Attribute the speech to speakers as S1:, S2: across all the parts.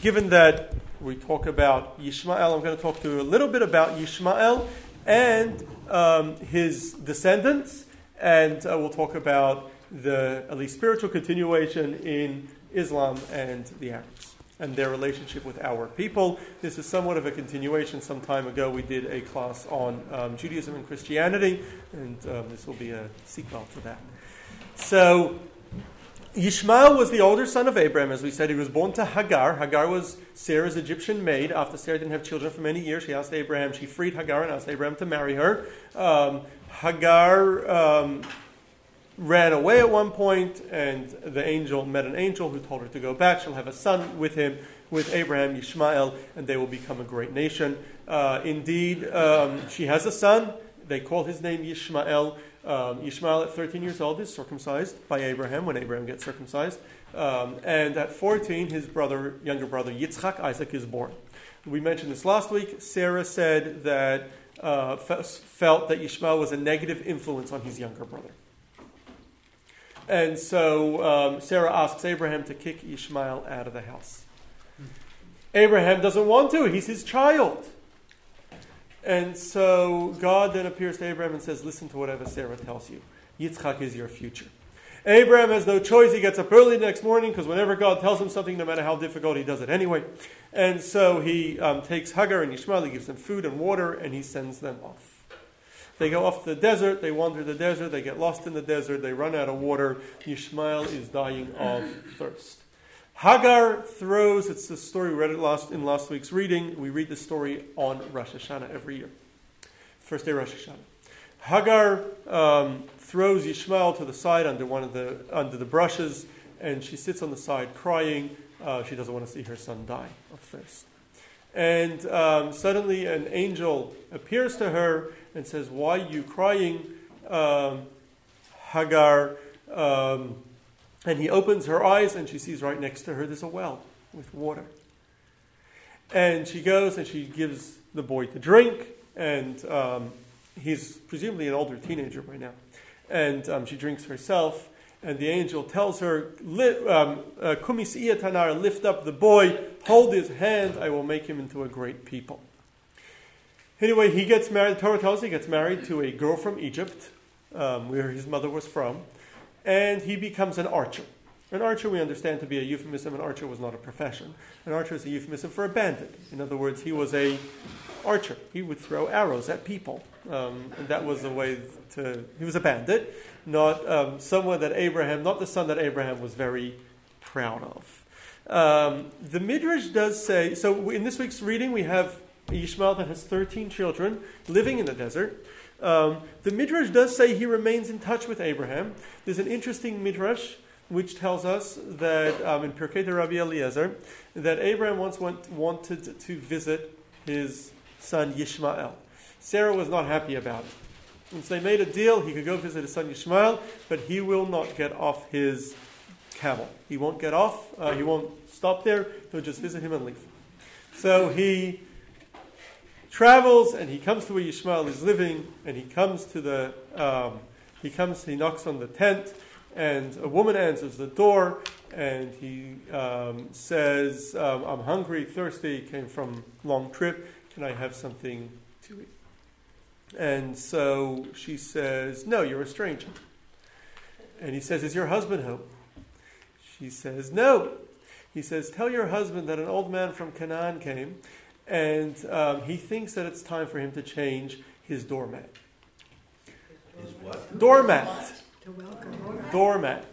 S1: given that we talk about Yishmael, I'm going to talk to you a little bit about Yishmael and um, his descendants, and uh, we'll talk about the at least spiritual continuation in Islam and the Arabs and their relationship with our people. This is somewhat of a continuation. Some time ago, we did a class on um, Judaism and Christianity, and um, this will be a sequel to that. So, Yishmael was the older son of Abraham, as we said. He was born to Hagar. Hagar was Sarah's Egyptian maid. After Sarah didn't have children for many years, she asked Abraham, she freed Hagar and asked Abraham to marry her. Um, Hagar um, ran away at one point, and the angel met an angel who told her to go back. She'll have a son with him, with Abraham, Ishmael, and they will become a great nation. Uh, indeed, um, she has a son. They call his name Yishmael. Um, Ishmael, at 13 years old, is circumcised by Abraham when Abraham gets circumcised. Um, and at 14, his brother, younger brother Yitzchak, Isaac, is born. We mentioned this last week. Sarah said that uh, felt that Ishmael was a negative influence on his younger brother. And so um, Sarah asks Abraham to kick Ishmael out of the house. Abraham doesn't want to, he's his child. And so God then appears to Abraham and says, Listen to whatever Sarah tells you. Yitzchak is your future. Abraham has no choice. He gets up early the next morning because whenever God tells him something, no matter how difficult, he does it anyway. And so he um, takes Hagar and Ishmael, he gives them food and water, and he sends them off. They go off to the desert, they wander the desert, they get lost in the desert, they run out of water. Ishmael is dying of thirst. Hagar throws, it's the story we read it last, in last week's reading. We read the story on Rosh Hashanah every year. First day Rosh Hashanah. Hagar um, throws Ishmael to the side under one of the, under the brushes, and she sits on the side crying. Uh, she doesn't want to see her son die of thirst. And um, suddenly an angel appears to her and says, Why are you crying, um, Hagar? Um, and he opens her eyes and she sees right next to her there's a well with water. And she goes and she gives the boy to drink, and um, he's presumably an older teenager by now. And um, she drinks herself, and the angel tells her, um, uh, Kumis lift up the boy, hold his hand, I will make him into a great people. Anyway, he gets married, the Torah tells he gets married to a girl from Egypt, um, where his mother was from, and he becomes an archer. An archer we understand to be a euphemism. An archer was not a profession. An archer is a euphemism for a bandit. In other words, he was a archer. He would throw arrows at people. Um, and that was the way to. He was a bandit, not um, someone that Abraham, not the son that Abraham was very proud of. Um, the Midrash does say. So in this week's reading, we have Ishmael that has 13 children living in the desert. Um, the Midrash does say he remains in touch with Abraham. There's an interesting Midrash which tells us that um, in Pirkei Rabbi Eliezer that Abraham once went, wanted to visit his son Yishmael. Sarah was not happy about it. And so they made a deal. He could go visit his son Yishmael, but he will not get off his camel. He won't get off. Uh, he won't stop there. He'll just visit him and leave. So he travels and he comes to where Yishmael is living, and he comes to the um, he comes he knocks on the tent, and a woman answers the door, and he um, says, um, "I'm hungry, thirsty, came from long trip. Can I have something to eat?" And so she says, "No, you're a stranger." And he says, "Is your husband home?" She says, "No." He says, Tell your husband that an old man from Canaan came and um, he thinks that it's time for him to change his doormat.
S2: His what? Dormat.
S1: To welcome doormat. Doormat.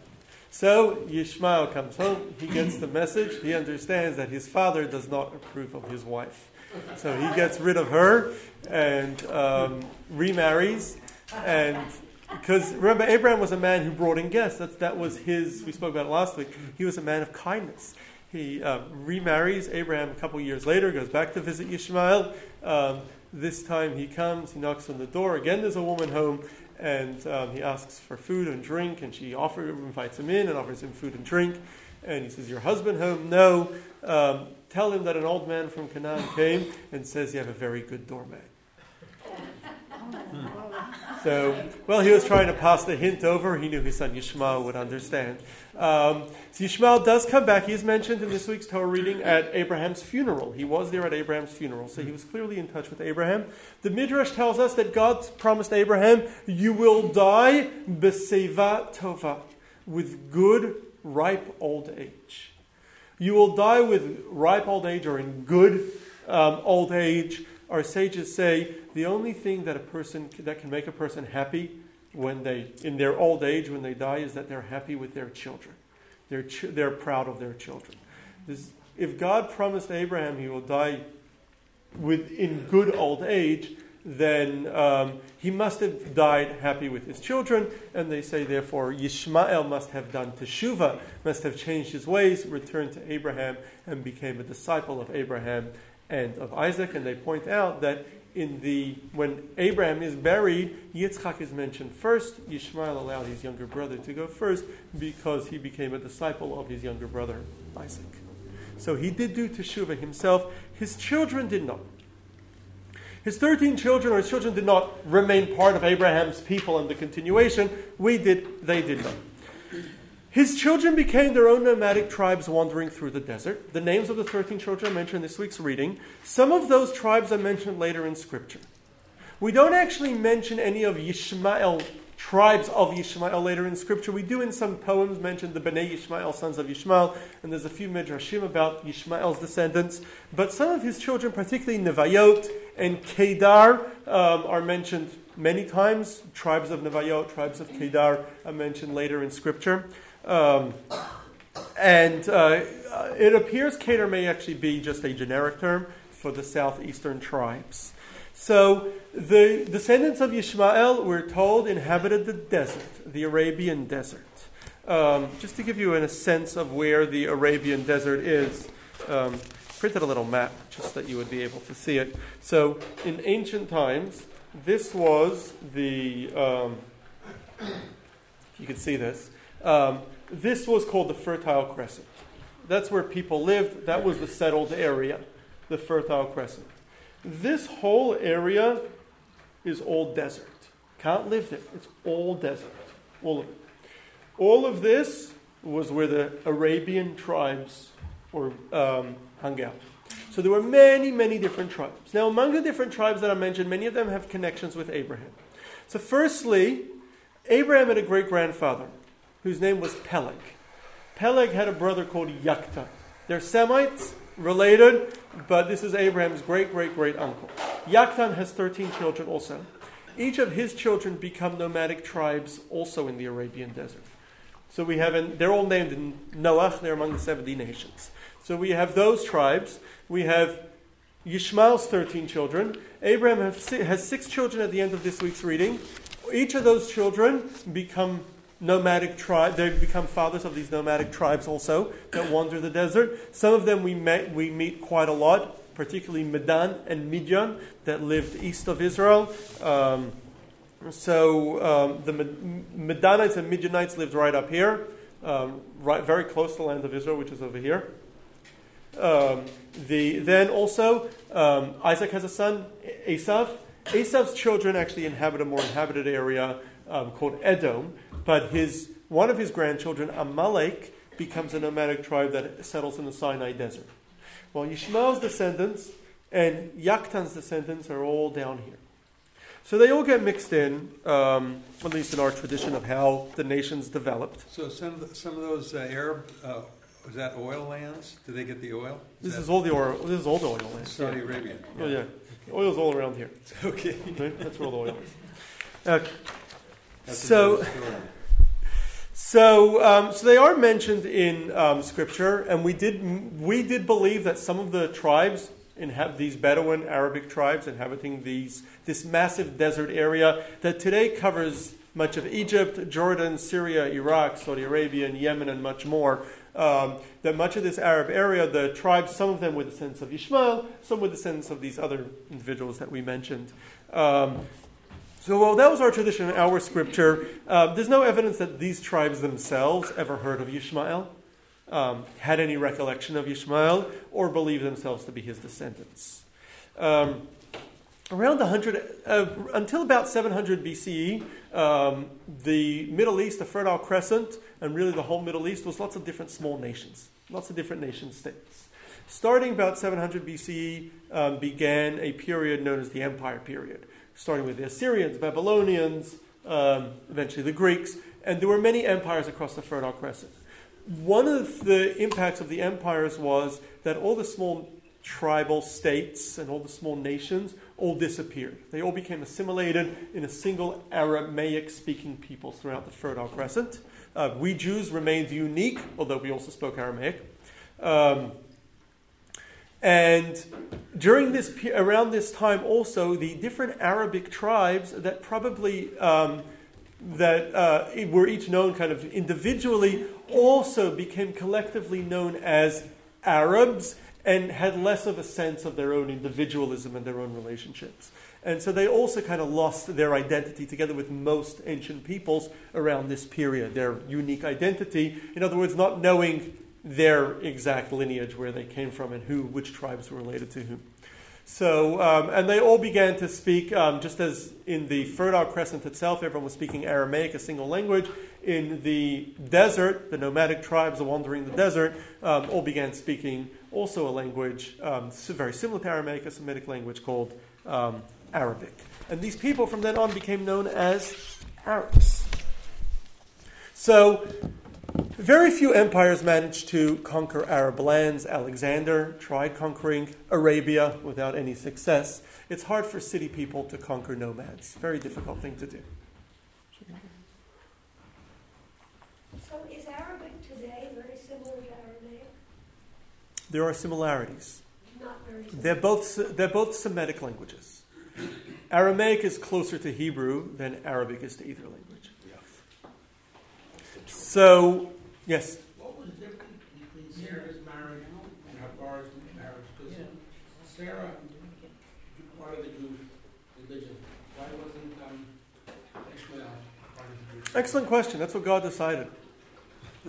S1: So Yishmael comes home, he gets the message, he understands that his father does not approve of his wife. So he gets rid of her and um, remarries. And because remember, Abraham was a man who brought in guests. That's, that was his, we spoke about it last week. He was a man of kindness. He uh, remarries Abraham a couple years later, goes back to visit Ishmael. Um, this time he comes, he knocks on the door. Again, there's a woman home, and um, he asks for food and drink, and she offers, invites him in and offers him food and drink. And he says, Your husband home? No. Um, tell him that an old man from Canaan came and says you have a very good doormat. So, well, he was trying to pass the hint over. He knew his son Yishmael would understand. Um, so Yishmael does come back. He is mentioned in this week's Torah reading at Abraham's funeral. He was there at Abraham's funeral, so he was clearly in touch with Abraham. The Midrash tells us that God promised Abraham, "You will die beseva tova, with good, ripe old age. You will die with ripe old age or in good um, old age." Our sages say the only thing that a person that can make a person happy when they in their old age when they die is that they're happy with their children. They're ch- they're proud of their children. This, if God promised Abraham he will die with in good old age, then um, he must have died happy with his children. And they say, therefore, Yishmael must have done teshuvah, must have changed his ways, returned to Abraham, and became a disciple of Abraham and of Isaac. And they point out that in the when Abraham is buried, Yitzchak is mentioned first. Yishmael allowed his younger brother to go first because he became a disciple of his younger brother Isaac. So he did do teshuvah himself. His children did not. His 13 children or his children did not remain part of Abraham's people and the continuation. We did, they did not. His children became their own nomadic tribes wandering through the desert. The names of the 13 children are mentioned in this week's reading. Some of those tribes are mentioned later in Scripture. We don't actually mention any of Yishmael tribes of Yishmael later in Scripture. We do in some poems mention the Bnei Yishmael, sons of Yishmael, and there's a few midrashim about Yishmael's descendants. But some of his children, particularly Nevayot and Kedar, um, are mentioned many times. Tribes of Nevayot, tribes of Kedar are mentioned later in Scripture. Um, and uh, it appears Kedar may actually be just a generic term for the southeastern tribes. So the descendants of Yishmael, we're told, inhabited the desert, the Arabian desert. Um, just to give you a sense of where the Arabian desert is, um, printed a little map just that you would be able to see it. So in ancient times, this was the, um, you can see this. Um, this was called the Fertile Crescent. That's where people lived. That was the settled area, the Fertile Crescent. This whole area is all desert. Can't live there. It's all desert. All of it. All of this was where the Arabian tribes were, um, hung out. So there were many, many different tribes. Now, among the different tribes that I mentioned, many of them have connections with Abraham. So, firstly, Abraham had a great grandfather whose name was Peleg. Peleg had a brother called Yaktan. They're Semites, related, but this is Abraham's great great great uncle. Yaktan has 13 children also. Each of his children become nomadic tribes also in the Arabian desert. So we have, an, they're all named in Noach, they're among the 70 nations. So we have those tribes. We have Yishmael's 13 children. Abraham has six children at the end of this week's reading. Each of those children become nomadic tribe. They become fathers of these nomadic tribes also that wander the desert. Some of them we met, we meet quite a lot, particularly Medan and Midian that lived east of Israel. Um, so um, the Medanites and Midianites lived right up here, um, right very close to the land of Israel, which is over here. Um, the, then also um, Isaac has a son, Esav. Esav's children actually inhabit a more inhabited area um, called Edom, but his, one of his grandchildren, Amalek, becomes a nomadic tribe that settles in the Sinai desert. Well, Yishmael's descendants and Yaktan's descendants are all down here. So they all get mixed in, um, at least in our tradition of how the nations developed.
S3: So some of, the, some of those uh, Arab, uh, was that oil lands? Do they get the oil?
S1: Is this is all the oil. This is all the oil lands.
S3: Saudi yeah. Arabia.
S1: Yeah. Oh yeah, oil's all around here.
S3: Okay,
S1: right? that's where all the oil is. Okay. so. So, um, so they are mentioned in um, Scripture, and we did we did believe that some of the tribes inhabit these Bedouin Arabic tribes inhabiting these this massive desert area that today covers much of Egypt, Jordan, Syria, Iraq, Saudi Arabia, and Yemen, and much more. Um, that much of this Arab area, the tribes, some of them with the sense of Ishmael, some with the sense of these other individuals that we mentioned. Um, so, well, that was our tradition in our scripture. Uh, there's no evidence that these tribes themselves ever heard of Ishmael, um, had any recollection of Ishmael, or believed themselves to be his descendants. Um, around 100, uh, until about 700 BCE, um, the Middle East, the Fertile Crescent, and really the whole Middle East was lots of different small nations, lots of different nation states. Starting about 700 BCE um, began a period known as the Empire period, starting with the Assyrians, Babylonians, um, eventually the Greeks, and there were many empires across the Fertile Crescent. One of the impacts of the empires was that all the small tribal states and all the small nations all disappeared. They all became assimilated in a single Aramaic speaking people throughout the Fertile Crescent. Uh, we Jews remained unique, although we also spoke Aramaic. Um, and during this around this time, also the different Arabic tribes that probably um, that uh, were each known kind of individually also became collectively known as Arabs and had less of a sense of their own individualism and their own relationships. And so they also kind of lost their identity together with most ancient peoples around this period, their unique identity. In other words, not knowing their exact lineage, where they came from, and who, which tribes were related to whom. So, um, and they all began to speak, um, just as in the Fertile Crescent itself, everyone was speaking Aramaic, a single language. In the desert, the nomadic tribes wandering the desert um, all began speaking also a language um, very similar to Aramaic, a Semitic language called um, Arabic. And these people from then on became known as Arabs. So, very few empires managed to conquer Arab lands. Alexander tried conquering Arabia without any success. It's hard for city people to conquer nomads. Very difficult thing to do.
S4: So is Arabic today very similar to Aramaic?
S1: There are similarities.
S4: Not very similar.
S1: They're both, they're both Semitic languages. Aramaic is closer to Hebrew than Arabic is to either language. So, yes.
S5: What was the difference between Sarah's marriage and Hagar's marriage? Because Sarah, and part of the Jewish religion, why wasn't um, Ishmael part of the Jewish? religion?
S1: Excellent question. That's what God decided.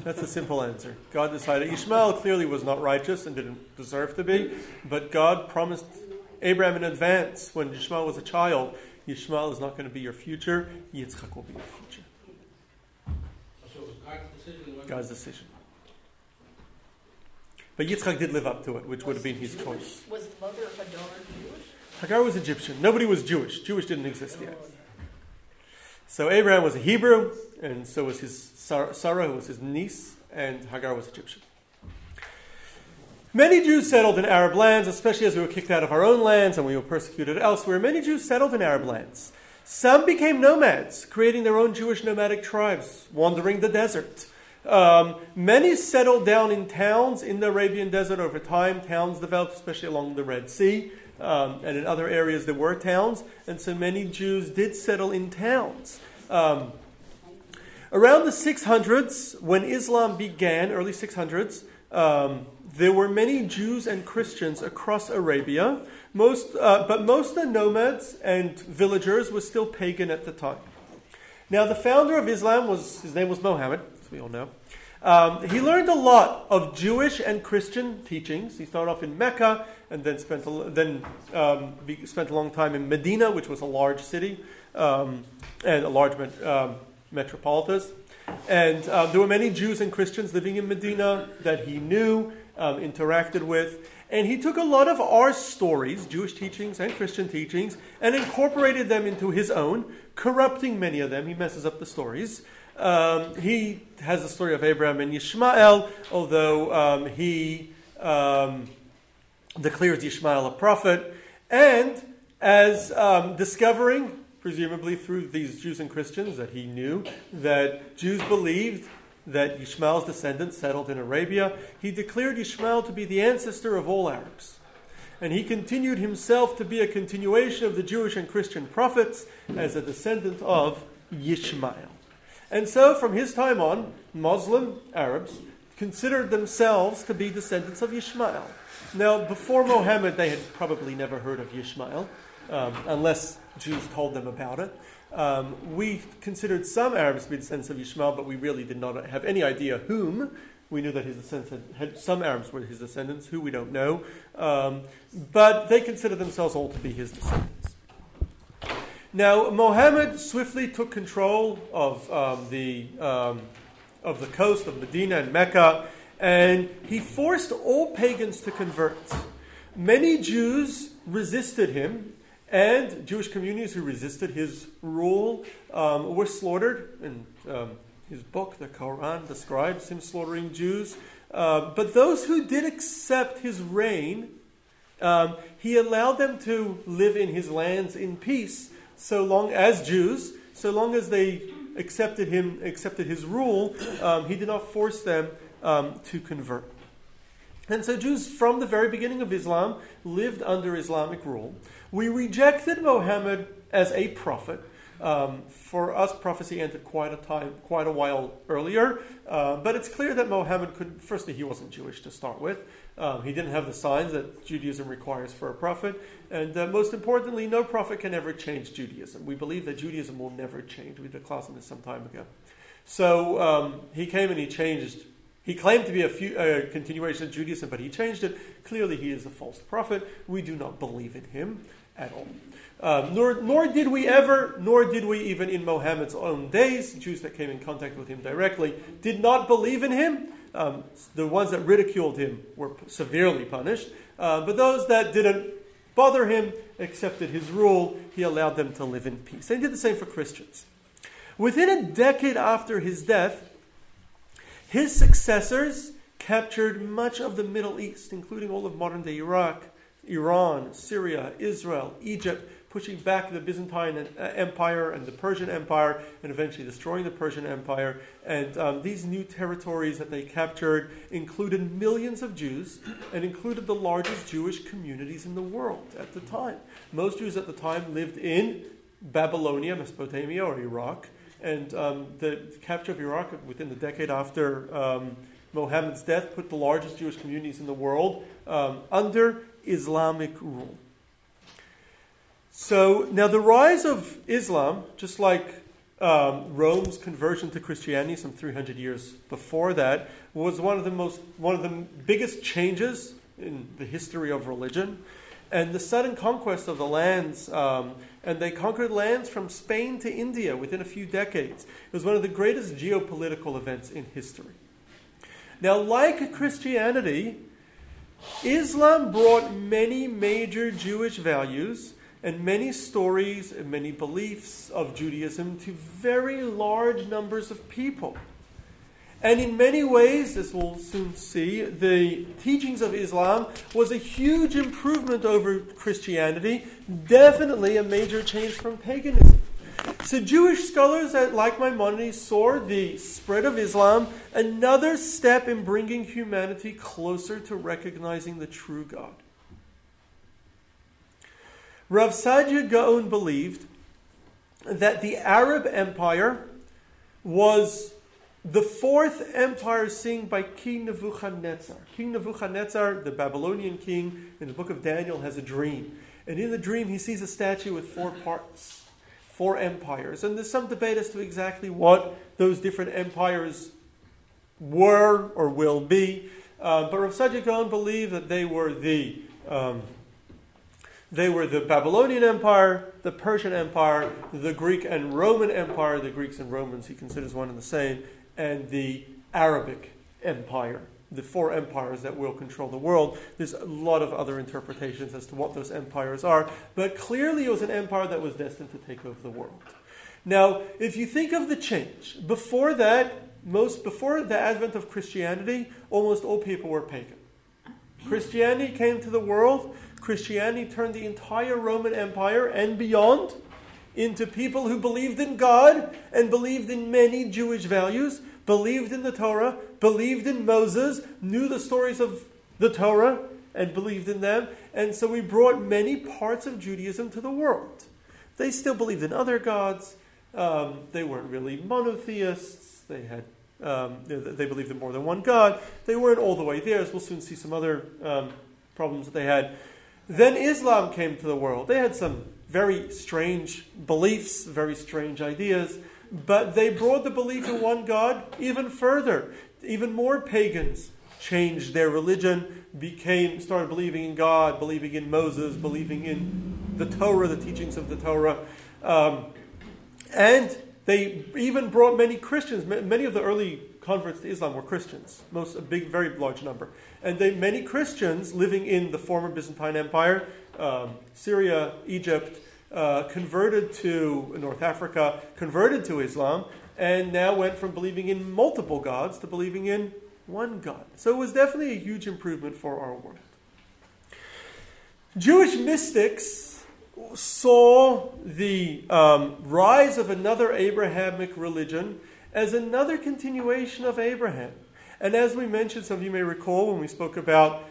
S1: That's a simple answer. God decided. Ishmael clearly was not righteous and didn't deserve to be, but God promised Abraham in advance when Ishmael was a child Ishmael is not going to be your future, Yitzchak will be your future. God's decision. But Yitzchak did live up to it, which would have been his choice.
S6: Was the mother of Hagar Jewish?
S1: Hagar was Egyptian. Nobody was Jewish. Jewish didn't exist yet. So Abraham was a Hebrew, and so was his Sarah, who was his niece, and Hagar was Egyptian. Many Jews settled in Arab lands, especially as we were kicked out of our own lands and we were persecuted elsewhere. Many Jews settled in Arab lands. Some became nomads, creating their own Jewish nomadic tribes, wandering the desert. Um, many settled down in towns in the Arabian desert over time. Towns developed, especially along the Red Sea. Um, and in other areas, there were towns. And so many Jews did settle in towns. Um, around the 600s, when Islam began, early 600s, um, there were many Jews and Christians across Arabia. Most, uh, but most of the nomads and villagers were still pagan at the time. Now, the founder of Islam was his name was Mohammed as we all know. Um, he learned a lot of Jewish and Christian teachings. He started off in Mecca and then spent a, then um, be, spent a long time in Medina, which was a large city um, and a large met, um, metropolis. And uh, there were many Jews and Christians living in Medina that he knew, um, interacted with. And he took a lot of our stories, Jewish teachings and Christian teachings, and incorporated them into his own, corrupting many of them. He messes up the stories. Um, he has the story of Abraham and Yishmael, although um, he um, declares Yishmael a prophet. And as um, discovering, presumably through these Jews and Christians, that he knew that Jews believed that Yishmael's descendants settled in Arabia, he declared Yishmael to be the ancestor of all Arabs. And he continued himself to be a continuation of the Jewish and Christian prophets as a descendant of Ishmael. And so, from his time on, Muslim Arabs considered themselves to be descendants of Ishmael. Now, before Mohammed, they had probably never heard of Ishmael, um, unless Jews told them about it. Um, we considered some Arabs to be descendants of Ishmael, but we really did not have any idea whom. We knew that his descendants had, some Arabs were his descendants, who we don't know. Um, but they consider themselves all to be his descendants. Now, Mohammed swiftly took control of um, the um, of the coast of Medina and Mecca, and he forced all pagans to convert. Many Jews resisted him, and Jewish communities who resisted his rule um, were slaughtered. And um, his book, the Quran, describes him slaughtering Jews. Uh, but those who did accept his reign, um, he allowed them to live in his lands in peace, so long as Jews, so long as they accepted him, accepted his rule. Um, he did not force them um, to convert. And so Jews, from the very beginning of Islam, lived under Islamic rule. We rejected Muhammad as a prophet. Um, for us, prophecy ended quite a time, quite a while earlier. Uh, but it's clear that Muhammad could. Firstly, he wasn't Jewish to start with. Um, he didn't have the signs that Judaism requires for a prophet, and uh, most importantly, no prophet can ever change Judaism. We believe that Judaism will never change. We did a class on this some time ago. So um, he came and he changed he claimed to be a, few, a, continuation of Judaism, but he changed it. Clearly, he is a false prophet. We do not believe in him at all. Um, nor, nor did we ever, nor did we even in Mohammed's own days, Jews that came in contact with him directly, did not believe in him. Um, the ones that ridiculed him were severely punished. Uh, but those that didn't bother him, accepted his rule, he allowed them to live in peace. And he did the same for Christians. Within a decade after his death, his successors captured much of the Middle East, including all of modern day Iraq, Iran, Syria, Israel, Egypt, pushing back the Byzantine uh, Empire and the Persian Empire, and eventually destroying the Persian Empire. And um, these new territories that they captured included millions of Jews and included the largest Jewish communities in the world at the time. Most Jews at the time lived in Babylonia, Mesopotamia, or Iraq. And um, the capture of Iraq within the decade after um, Mohammed's death put the largest Jewish communities in the world um, under Islamic rule. So now the rise of Islam, just like um, Rome's conversion to Christianity some 300 years before that, was one of the most one of the biggest changes in the history of religion, and the sudden conquest of the lands um, and they conquered lands from Spain to India within a few decades. It was one of the greatest geopolitical events in history. Now, like Christianity, Islam brought many major Jewish values and many stories and many beliefs of Judaism to very large numbers of people. And in many ways, as we'll soon see, the teachings of Islam was a huge improvement over Christianity, definitely a major change from paganism. So, Jewish scholars like Maimonides saw the spread of Islam another step in bringing humanity closer to recognizing the true God. Rav Saadia Gaon believed that the Arab Empire was the fourth empire seen by King Nebuchadnezzar. King Nebuchadnezzar, the Babylonian king, in the book of Daniel, has a dream. And in the dream, he sees a statue with four parts, four empires. And there's some debate as to exactly what those different empires were or will be. Uh, but Rav Saadia Gaon believed that they were the um, they were the Babylonian Empire, the Persian Empire, the Greek and Roman Empire. The Greeks and Romans he considers one and the same, and the Arabic Empire, the four empires that will control the world. There's a lot of other interpretations as to what those empires are, but clearly it was an empire that was destined to take over the world. Now, if you think of the change, before that, most before the advent of Christianity, almost all people were pagan. Christianity came to the world. Christianity turned the entire Roman Empire and beyond into people who believed in God and believed in many Jewish values, believed in the Torah, believed in Moses, knew the stories of the Torah, and believed in them. And so we brought many parts of Judaism to the world. They still believed in other gods. Um, they weren't really monotheists. They had um, they believed in more than one God. They weren't all the way there, as we'll soon see some other um, problems that they had. Then Islam came to the world. They had some very strange beliefs, very strange ideas, but they brought the belief in one God even further. Even more pagans changed their religion, became started believing in God, believing in Moses, believing in the Torah, the teachings of the Torah. Um, and they even brought many Christians. Many of the early converts to Islam were Christians, most a big, very large number. And they, many Christians living in the former Byzantine Empire, um, Syria, Egypt, uh, converted to North Africa, converted to Islam, and now went from believing in multiple gods to believing in one God. So it was definitely a huge improvement for our world. Jewish mystics saw the um, rise of another Abrahamic religion as another continuation of Abraham. And as we mentioned, some of you may recall when we spoke about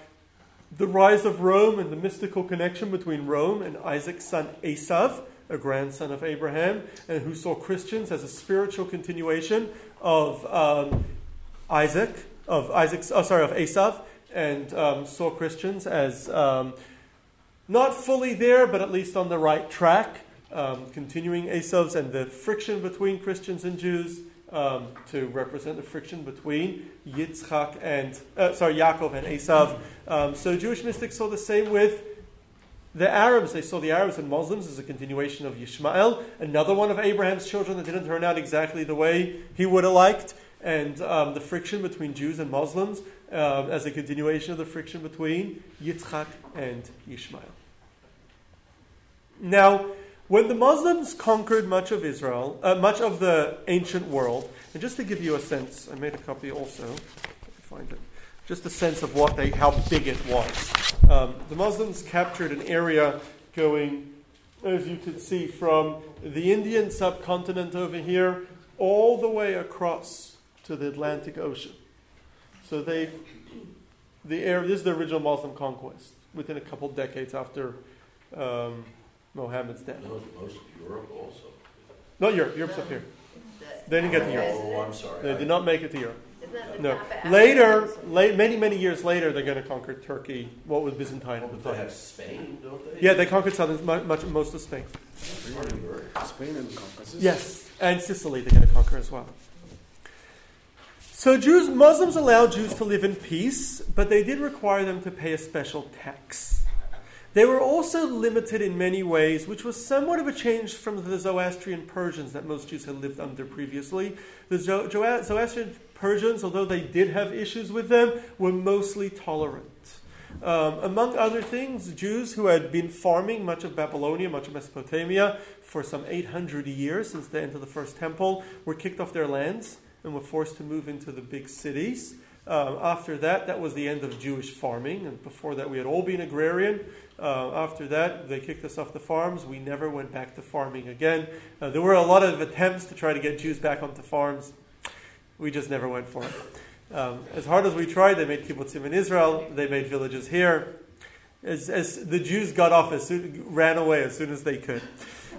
S1: the rise of Rome and the mystical connection between Rome and Isaac's son Esav, a grandson of Abraham, and who saw Christians as a spiritual continuation of um, Isaac, of Isaac's, oh, sorry, of Esav, and um, saw Christians as um, not fully there, but at least on the right track, um, continuing Esav's and the friction between Christians and Jews um, to represent the friction between Yitzchak and uh, sorry Yaakov and Esav. Um, so Jewish mystics saw the same with the Arabs. They saw the Arabs and Muslims as a continuation of Ishmael, another one of Abraham's children that didn't turn out exactly the way he would have liked, and um, the friction between Jews and Muslims um, as a continuation of the friction between Yitzchak and Ishmael. Now when the Muslims conquered much of Israel, uh, much of the ancient world, and just to give you a sense, I made a copy also. find it. Just a sense of what they, how big it was. Um, the Muslims captured an area going, as you can see, from the Indian subcontinent over here all the way across to the Atlantic Ocean. So they, the area, this is the original Muslim conquest within a couple decades after. Um, Mohammed's death.
S2: Most, most of Europe also.
S1: Not Europe. Europe's up here. They didn't get to Europe.
S2: Oh, I'm sorry.
S1: They did not make it to Europe. No. Later, late, many, many years later, they're going to conquer Turkey, what was Byzantine at the
S2: They
S1: time.
S2: have Spain, don't they?
S1: Yeah, they conquered southern, mu- much, most of Spain.
S7: Spain and Caucasus.
S1: Yes, and Sicily they're going to conquer as well. So Jews, Muslims allowed Jews to live in peace, but they did require them to pay a special tax. They were also limited in many ways, which was somewhat of a change from the Zoroastrian Persians that most Jews had lived under previously. The Zoroastrian Persians, although they did have issues with them, were mostly tolerant. Um, among other things, Jews who had been farming much of Babylonia, much of Mesopotamia, for some 800 years since the end of the First Temple, were kicked off their lands and were forced to move into the big cities. Um, after that, that was the end of Jewish farming, and before that, we had all been agrarian. Uh, after that, they kicked us off the farms. We never went back to farming again. Uh, there were a lot of attempts to try to get Jews back onto farms. We just never went for it. Um, as hard as we tried, they made kibbutzim in Israel. They made villages here. As, as the Jews got off, as soon, ran away as soon as they could.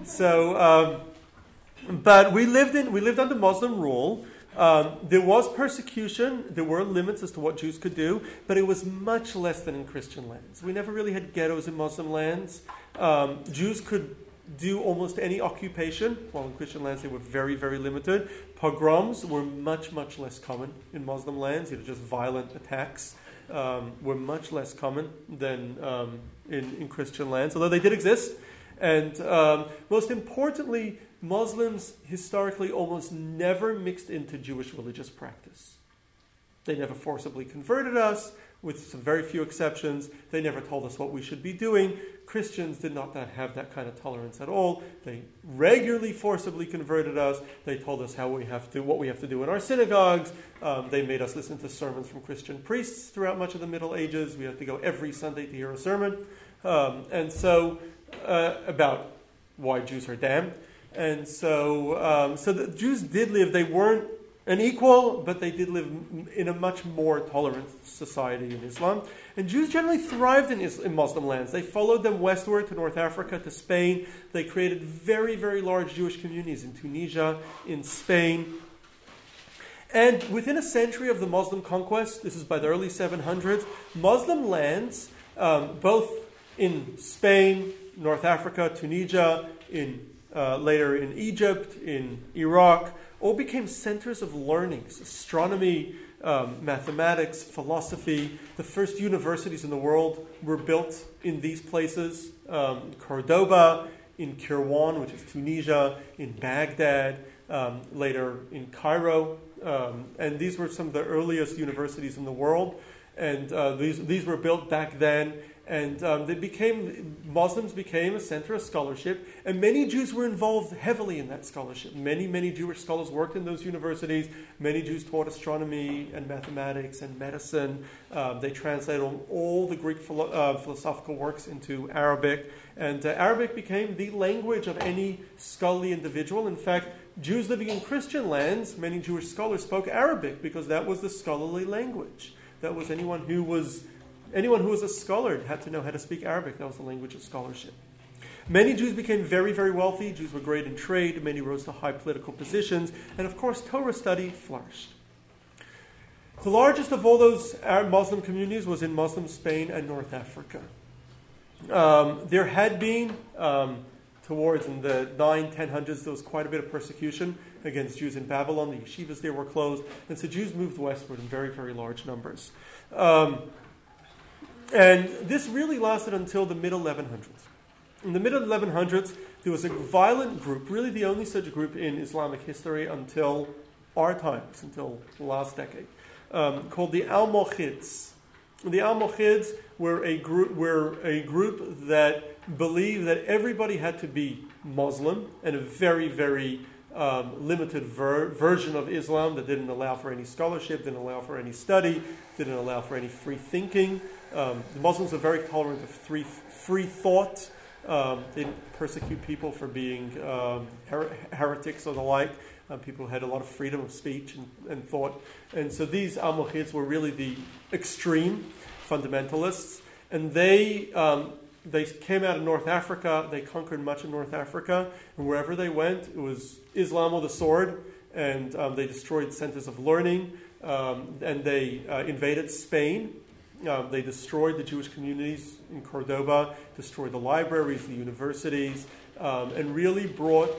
S1: So, um, but we lived in we lived under Muslim rule. Um, there was persecution, there were limits as to what Jews could do, but it was much less than in Christian lands. We never really had ghettos in Muslim lands. Um, Jews could do almost any occupation, while in Christian lands they were very, very limited. Pogroms were much, much less common in Muslim lands, you know, just violent attacks. Um, were much less common than um, in, in Christian lands, although they did exist. And um, most importantly, Muslims historically almost never mixed into Jewish religious practice. They never forcibly converted us, with some very few exceptions. They never told us what we should be doing. Christians did not have that kind of tolerance at all. They regularly forcibly converted us. They told us how we have to, what we have to do in our synagogues. Um, they made us listen to sermons from Christian priests throughout much of the Middle Ages. We had to go every Sunday to hear a sermon. Um, and so, uh, about why Jews are damned. And so, um, so the Jews did live, they weren't an equal, but they did live in a much more tolerant society in Islam. And Jews generally thrived in, in Muslim lands. They followed them westward to North Africa, to Spain. They created very, very large Jewish communities in Tunisia, in Spain. And within a century of the Muslim conquest, this is by the early 700s, Muslim lands, um, both in Spain, North Africa, Tunisia, in uh, later in Egypt, in Iraq, all became centers of learnings astronomy, um, mathematics, philosophy. The first universities in the world were built in these places um, Cordoba, in Kairouan, which is Tunisia, in Baghdad, um, later in Cairo. Um, and these were some of the earliest universities in the world. And uh, these, these were built back then. And um, they became, Muslims became a center of scholarship. And many Jews were involved heavily in that scholarship. Many, many Jewish scholars worked in those universities. Many Jews taught astronomy and mathematics and medicine. Um, they translated all the Greek philo- uh, philosophical works into Arabic. And uh, Arabic became the language of any scholarly individual. In fact, Jews living in Christian lands, many Jewish scholars spoke Arabic because that was the scholarly language. That was anyone who was anyone who was a scholar had to know how to speak Arabic. That was the language of scholarship. Many Jews became very, very wealthy. Jews were great in trade. Many rose to high political positions. And of course, Torah study flourished. The largest of all those Arab Muslim communities was in Muslim Spain and North Africa. Um, there had been, um, towards in the 9, 1000s, there was quite a bit of persecution against Jews in Babylon. The yeshivas there were closed. And so Jews moved westward in very, very large numbers. Um, and this really lasted until the mid 1100s. In the mid 1100s, there was a violent group, really the only such group in Islamic history until our times, until the last decade, um, called the Almohads. The Almohads were a group, were a group that believed that everybody had to be Muslim and a very, very um, limited ver- version of Islam that didn't allow for any scholarship, didn't allow for any study, didn't allow for any free thinking. Um, the Muslims are very tolerant of free, free thought. Um, they persecute people for being um, her- heretics or the like. Uh, people had a lot of freedom of speech and, and thought. And so these Almohads were really the extreme fundamentalists. And they, um, they came out of North Africa. They conquered much of North Africa. And wherever they went, it was Islam with a sword. And um, they destroyed centers of learning. Um, and they uh, invaded Spain. Um, they destroyed the Jewish communities in Cordoba, destroyed the libraries, the universities, um, and really brought,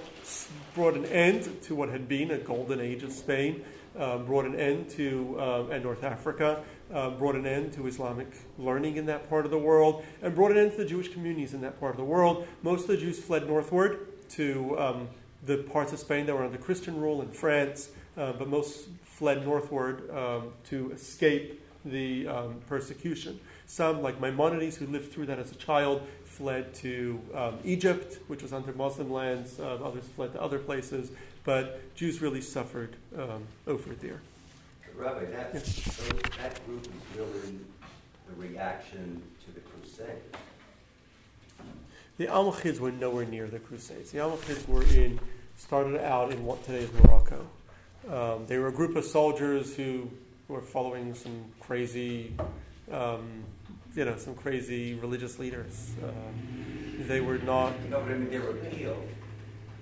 S1: brought an end to what had been a golden age of Spain, um, brought an end to, uh, and North Africa, uh, brought an end to Islamic learning in that part of the world, and brought an end to the Jewish communities in that part of the world. Most of the Jews fled northward to um, the parts of Spain that were under Christian rule in France, uh, but most fled northward um, to escape the um, persecution. Some, like Maimonides, who lived through that as a child, fled to um, Egypt, which was under Muslim lands. Uh, others fled to other places, but Jews really suffered um, over there.
S8: Rabbi, that, so that group is really the reaction to the Crusades.
S1: The Almohads were nowhere near the Crusades. The Almohads were in, started out in what today is Morocco. Um, they were a group of soldiers who were following some crazy, um, you know, some crazy religious leaders. Um, they were not.
S8: No, but I mean, their appeal,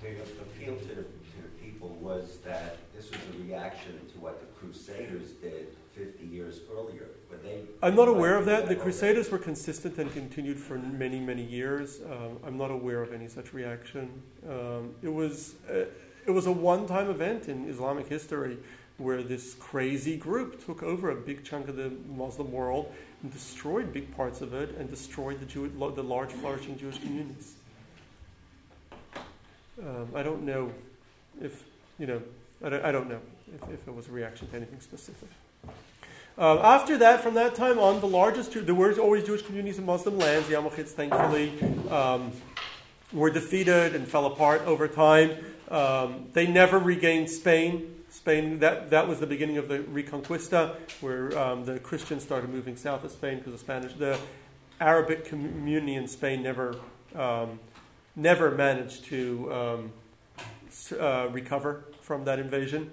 S8: their appeal to the, to the people was that this was a reaction to what the Crusaders did 50 years earlier. But they,
S1: I'm not aware of that. The Crusaders were consistent and continued for many, many years. Um, I'm not aware of any such reaction. Um, it was uh, it was a one-time event in Islamic history where this crazy group took over a big chunk of the Muslim world and destroyed big parts of it and destroyed the, Jew- the large flourishing Jewish communities. Um, I don't know if, you know, I don't, I don't know if, if it was a reaction to anything specific. Uh, after that, from that time on, the largest, there were always Jewish communities in Muslim lands. The Almohads, thankfully, um, were defeated and fell apart over time. Um, they never regained Spain. Spain, that, that was the beginning of the Reconquista, where um, the Christians started moving south of Spain because the Spanish, the Arabic community in Spain never, um, never managed to um, uh, recover from that invasion.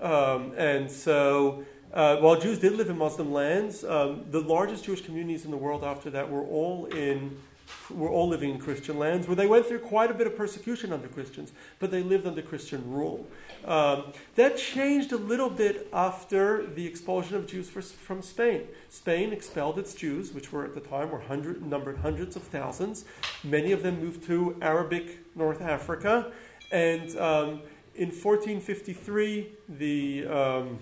S1: Um, and so, uh, while Jews did live in Muslim lands, um, the largest Jewish communities in the world after that were all in were all living in Christian lands, where they went through quite a bit of persecution under Christians, but they lived under Christian rule. Um, that changed a little bit after the expulsion of Jews for, from Spain. Spain expelled its Jews, which were at the time were hundred, numbered hundreds of thousands. Many of them moved to Arabic North Africa, and um, in 1453, the um,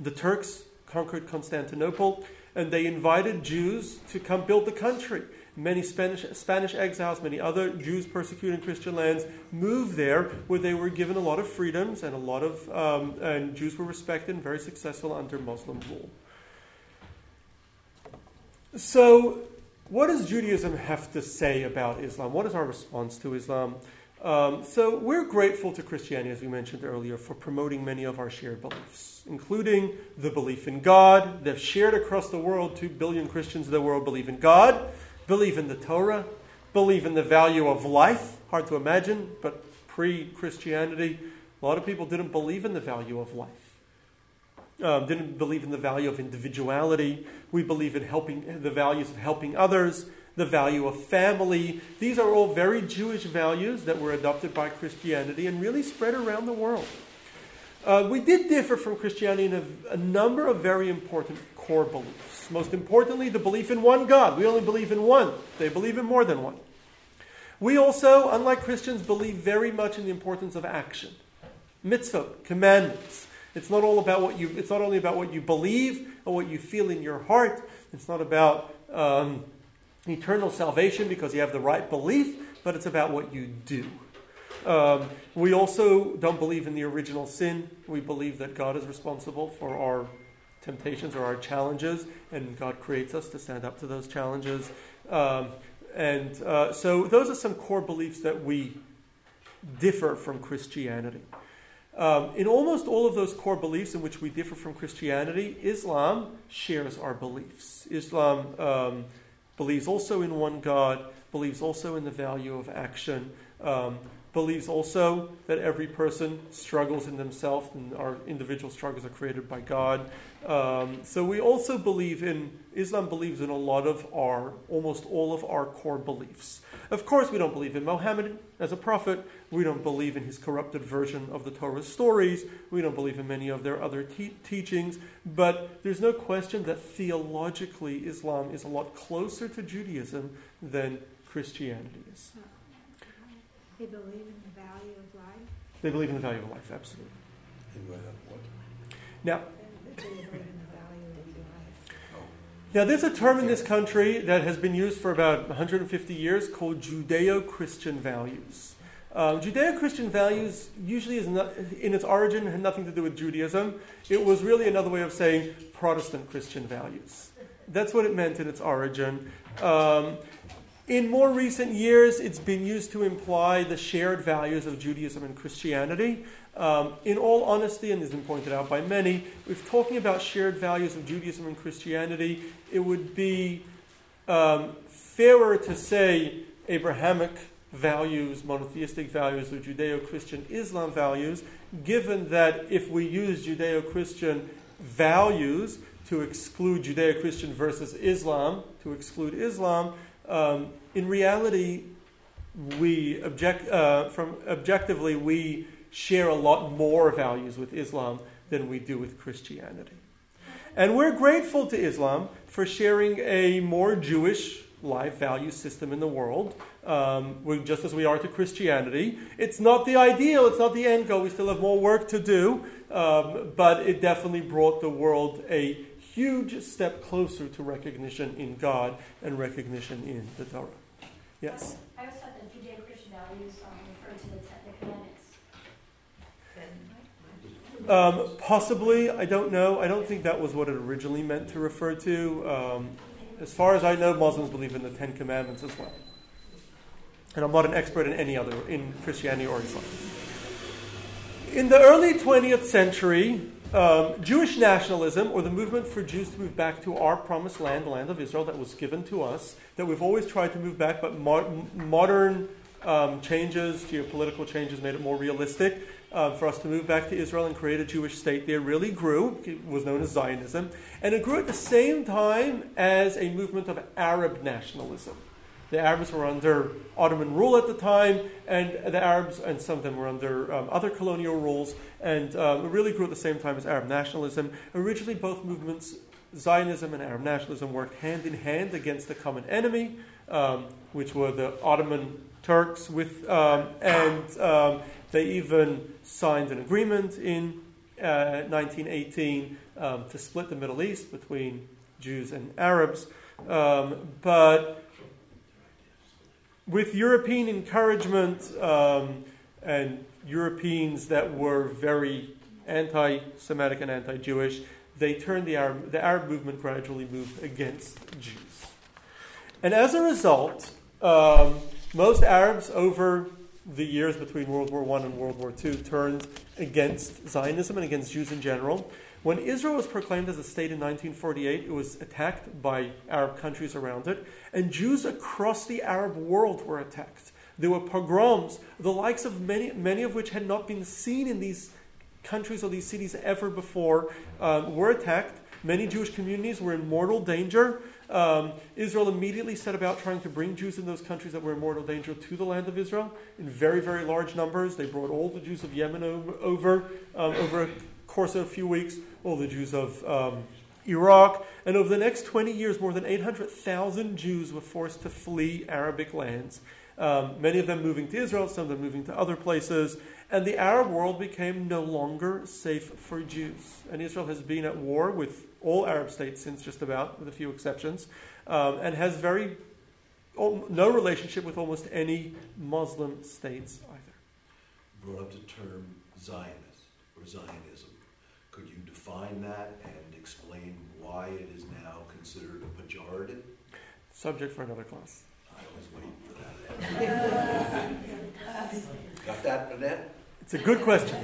S1: the Turks conquered Constantinople, and they invited Jews to come build the country. Many Spanish, Spanish exiles, many other Jews persecuted in Christian lands moved there where they were given a lot of freedoms and a lot of, um, and Jews were respected and very successful under Muslim rule. So, what does Judaism have to say about Islam? What is our response to Islam? Um, so, we're grateful to Christianity, as we mentioned earlier, for promoting many of our shared beliefs, including the belief in God. They've shared across the world. Two billion Christians in the world believe in God, believe in the Torah, believe in the value of life. Hard to imagine, but pre Christianity, a lot of people didn't believe in the value of life um, didn't believe in the value of individuality. We believe in helping the values of helping others, the value of family. These are all very Jewish values that were adopted by Christianity and really spread around the world. Uh, we did differ from Christianity in a, a number of very important core beliefs. Most importantly, the belief in one God. We only believe in one, they believe in more than one. We also, unlike Christians, believe very much in the importance of action. Mitzvot, commandments. It's not all about what you. It's not only about what you believe or what you feel in your heart. It's not about um, eternal salvation because you have the right belief, but it's about what you do. Um, we also don't believe in the original sin. We believe that God is responsible for our temptations or our challenges, and God creates us to stand up to those challenges. Um, and uh, so, those are some core beliefs that we differ from Christianity. Um, in almost all of those core beliefs in which we differ from Christianity, Islam shares our beliefs. Islam um, believes also in one God, believes also in the value of action, um, believes also that every person struggles in themselves and our individual struggles are created by God. Um, so we also believe in, Islam believes in a lot of our, almost all of our core beliefs. Of course, we don't believe in Muhammad as a prophet. We don't believe in his corrupted version of the Torah stories. We don't believe in many of their other te- teachings. But there's no question that theologically, Islam is a lot closer to Judaism than Christianity is.
S4: They believe in the value of life.
S1: They believe in the value of life, absolutely.
S3: In what?
S1: Now,
S4: They believe in the value of life.
S1: Now, there's a term in this country that has been used for about 150 years called Judeo Christian values. Um, Judeo Christian values usually is not, in its origin had nothing to do with Judaism. It was really another way of saying Protestant Christian values. That's what it meant in its origin. Um, in more recent years, it's been used to imply the shared values of Judaism and Christianity. Um, in all honesty, and this has been pointed out by many, if talking about shared values of Judaism and Christianity, it would be um, fairer to say Abrahamic values, monotheistic values, or Judeo Christian Islam values, given that if we use Judeo Christian values to exclude Judeo Christian versus Islam, to exclude Islam, um, in reality, we object uh, from objectively we share a lot more values with Islam than we do with Christianity, and we're grateful to Islam for sharing a more Jewish life value system in the world. Um, just as we are to Christianity, it's not the ideal, it's not the end goal. We still have more work to do, um, but it definitely brought the world a huge step closer to recognition in God and recognition in the Torah. Yes?
S9: I always thought that Judeo-Christian values um, referred to the Ten Commandments.
S1: Um, possibly, I don't know. I don't think that was what it originally meant to refer to. Um, as far as I know, Muslims believe in the Ten Commandments as well. And I'm not an expert in any other, in Christianity or Islam. In the early 20th century, um, Jewish nationalism, or the movement for Jews to move back to our promised land, the land of Israel that was given to us, that we've always tried to move back, but mo- modern um, changes, geopolitical changes, made it more realistic uh, for us to move back to Israel and create a Jewish state there, really grew. It was known as Zionism. And it grew at the same time as a movement of Arab nationalism. The Arabs were under Ottoman rule at the time, and the Arabs, and some of them were under um, other colonial rules, and um, it really grew at the same time as Arab nationalism. Originally, both movements, Zionism and Arab nationalism, worked hand in hand against the common enemy, um, which were the Ottoman Turks, with, um, and um, they even signed an agreement in uh, 1918 um, to split the Middle East between Jews and Arabs. but with European encouragement um, and Europeans that were very anti Semitic and anti Jewish, they turned the Arab, the Arab movement gradually moved against Jews. And as a result, um, most Arabs over the years between World War I and World War II turned against Zionism and against Jews in general. When Israel was proclaimed as a state in 1948, it was attacked by Arab countries around it, and Jews across the Arab world were attacked. There were pogroms, the likes of many, many of which had not been seen in these countries or these cities ever before, um, were attacked. Many Jewish communities were in mortal danger. Um, Israel immediately set about trying to bring Jews in those countries that were in mortal danger to the land of Israel in very, very large numbers. They brought all the Jews of Yemen over um, over a course of a few weeks, all the Jews of um, Iraq, and over the next 20 years, more than 800,000 Jews were forced to flee Arabic lands. Um, many of them moving to Israel, some of them moving to other places, and the Arab world became no longer safe for Jews. And Israel has been at war with all Arab states since just about, with a few exceptions, um, and has very no relationship with almost any Muslim states either.
S2: Brought up the term Zionist or Zionism. Could you define that and explain why it is now considered a pejorative?
S1: Subject for another class.
S2: I was waiting for that. Got that, Annette?
S1: It's a good question.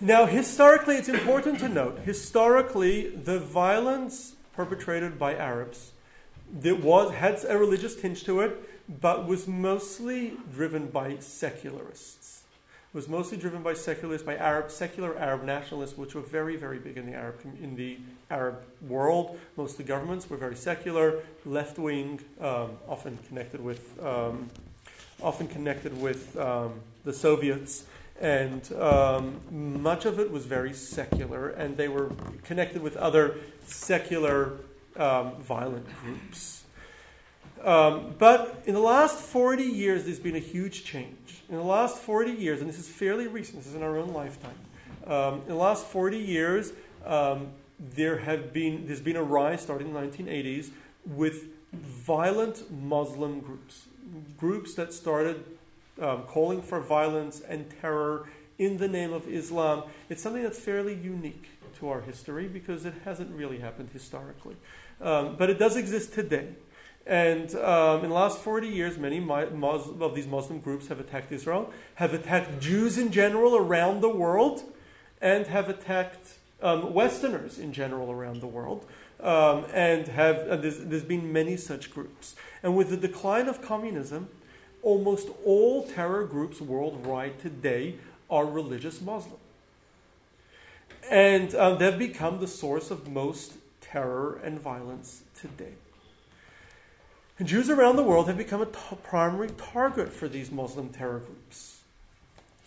S1: Now, historically, it's important to note historically, the violence perpetrated by Arabs that was, had a religious tinge to it, but was mostly driven by secularists. Was mostly driven by secularists, by Arab, secular Arab nationalists, which were very, very big in the Arab, in the Arab world. Most of the governments were very secular, left wing, um, often connected with, um, often connected with um, the Soviets and um, much of it was very secular, and they were connected with other secular um, violent groups. Um, but in the last 40 years, there's been a huge change. In the last 40 years, and this is fairly recent, this is in our own lifetime. Um, in the last 40 years, um, there have been there's been a rise starting in the 1980s with violent Muslim groups, groups that started um, calling for violence and terror in the name of Islam. It's something that's fairly unique to our history because it hasn't really happened historically. Um, but it does exist today. And um, in the last 40 years, many Muslim, of these Muslim groups have attacked Israel, have attacked Jews in general around the world, and have attacked um, Westerners in general around the world. Um, and have uh, there's, there's been many such groups. And with the decline of communism, almost all terror groups worldwide today are religious Muslim. And um, they've become the source of most terror and violence today. And Jews around the world have become a t- primary target for these Muslim terror groups.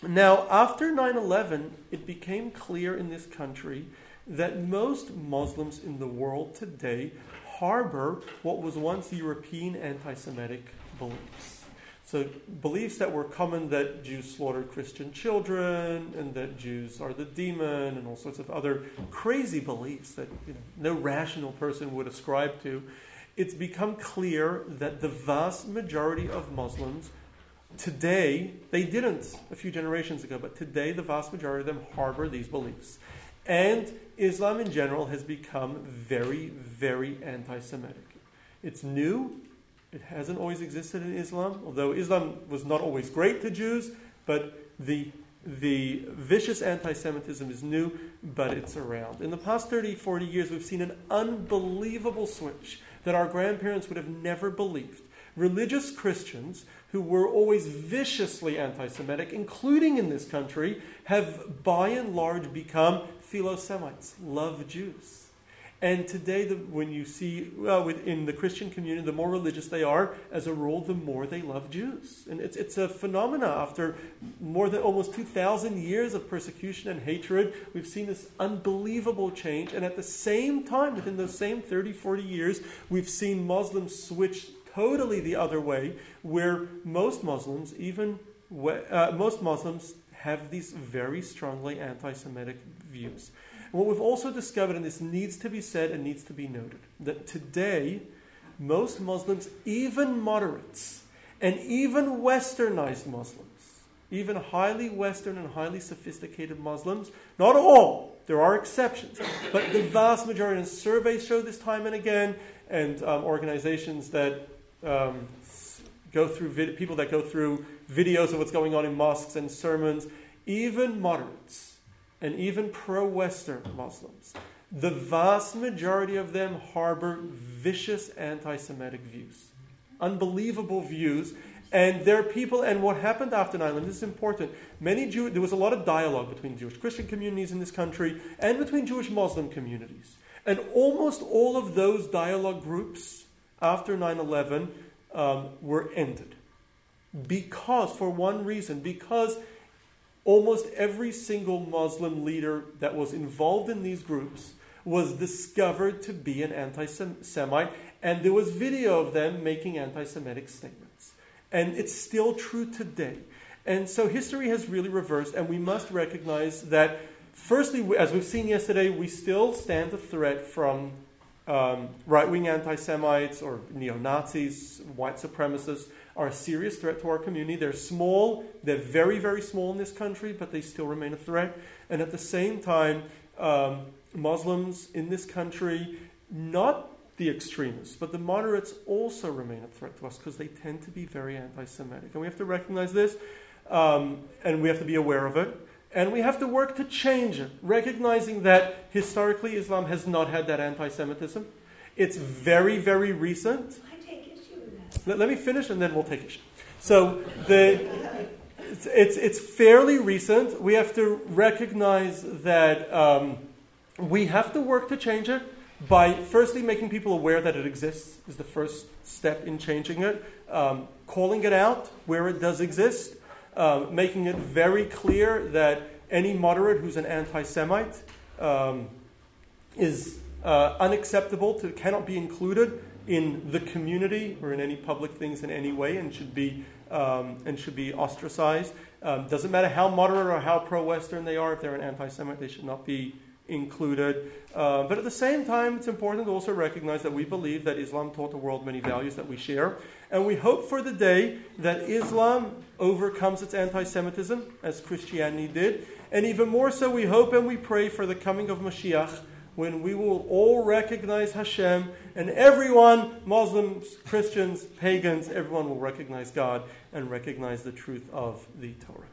S1: Now, after 9 11, it became clear in this country that most Muslims in the world today harbor what was once European anti Semitic beliefs. So beliefs that were common that Jews slaughtered Christian children and that Jews are the demon and all sorts of other crazy beliefs that you know, no rational person would ascribe to. It's become clear that the vast majority of Muslims today, they didn't a few generations ago, but today the vast majority of them harbor these beliefs. And Islam in general has become very, very anti Semitic. It's new, it hasn't always existed in Islam, although Islam was not always great to Jews, but the, the vicious anti Semitism is new, but it's around. In the past 30, 40 years, we've seen an unbelievable switch that our grandparents would have never believed. Religious Christians who were always viciously anti Semitic, including in this country, have by and large become philo Semites, love Jews. And today, the, when you see well, within the Christian community, the more religious they are, as a rule, the more they love Jews. And it's, it's a phenomena. After more than almost 2,000 years of persecution and hatred, we've seen this unbelievable change. And at the same time, within those same 30, 40 years, we've seen Muslims switch totally the other way, where most Muslims, even uh, most Muslims, have these very strongly anti Semitic views. And what we've also discovered, and this needs to be said and needs to be noted, that today most Muslims, even moderates, and even westernized Muslims, even highly Western and highly sophisticated Muslims, not all, there are exceptions, but the vast majority, and surveys show this time and again, and um, organizations that um, go through vid- people that go through videos of what's going on in mosques and sermons, even moderates and even pro-Western Muslims, the vast majority of them harbor vicious anti-Semitic views, unbelievable views. And there are people, and what happened after 9 11, this is important. Many Jew, there was a lot of dialogue between Jewish Christian communities in this country and between Jewish Muslim communities. And almost all of those dialogue groups after 9 11 um, were ended. Because, for one reason, because almost every single Muslim leader that was involved in these groups was discovered to be an anti Semite, and there was video of them making anti Semitic statements. And it's still true today. And so history has really reversed, and we must recognize that, firstly, as we've seen yesterday, we still stand a threat from um, right wing anti Semites or neo Nazis, white supremacists are a serious threat to our community. They're small, they're very, very small in this country, but they still remain a threat. And at the same time, um, Muslims in this country, not the extremists, but the moderates also remain a threat to us because they tend to be very anti Semitic. And we have to recognize this, um, and we have to be aware of it. And we have to work to change it, recognizing that historically Islam has not had that anti Semitism. It's very, very recent.
S4: I take issue with that.
S1: Let, let me finish and then we'll take issue. So, the, it's, it's, it's fairly recent. We have to recognize that um, we have to work to change it by firstly making people aware that it exists, is the first step in changing it, um, calling it out where it does exist um, making it very clear that any moderate who's an anti Semite um, is uh, unacceptable, to, cannot be included in the community or in any public things in any way and should be, um, and should be ostracized. Um, doesn't matter how moderate or how pro Western they are, if they're an anti Semite, they should not be included. Uh, but at the same time, it's important to also recognize that we believe that Islam taught the world many values that we share. And we hope for the day that Islam overcomes its anti Semitism, as Christianity did. And even more so, we hope and we pray for the coming of Mashiach, when we will all recognize Hashem, and everyone, Muslims, Christians, pagans, everyone will recognize God and recognize the truth of the Torah.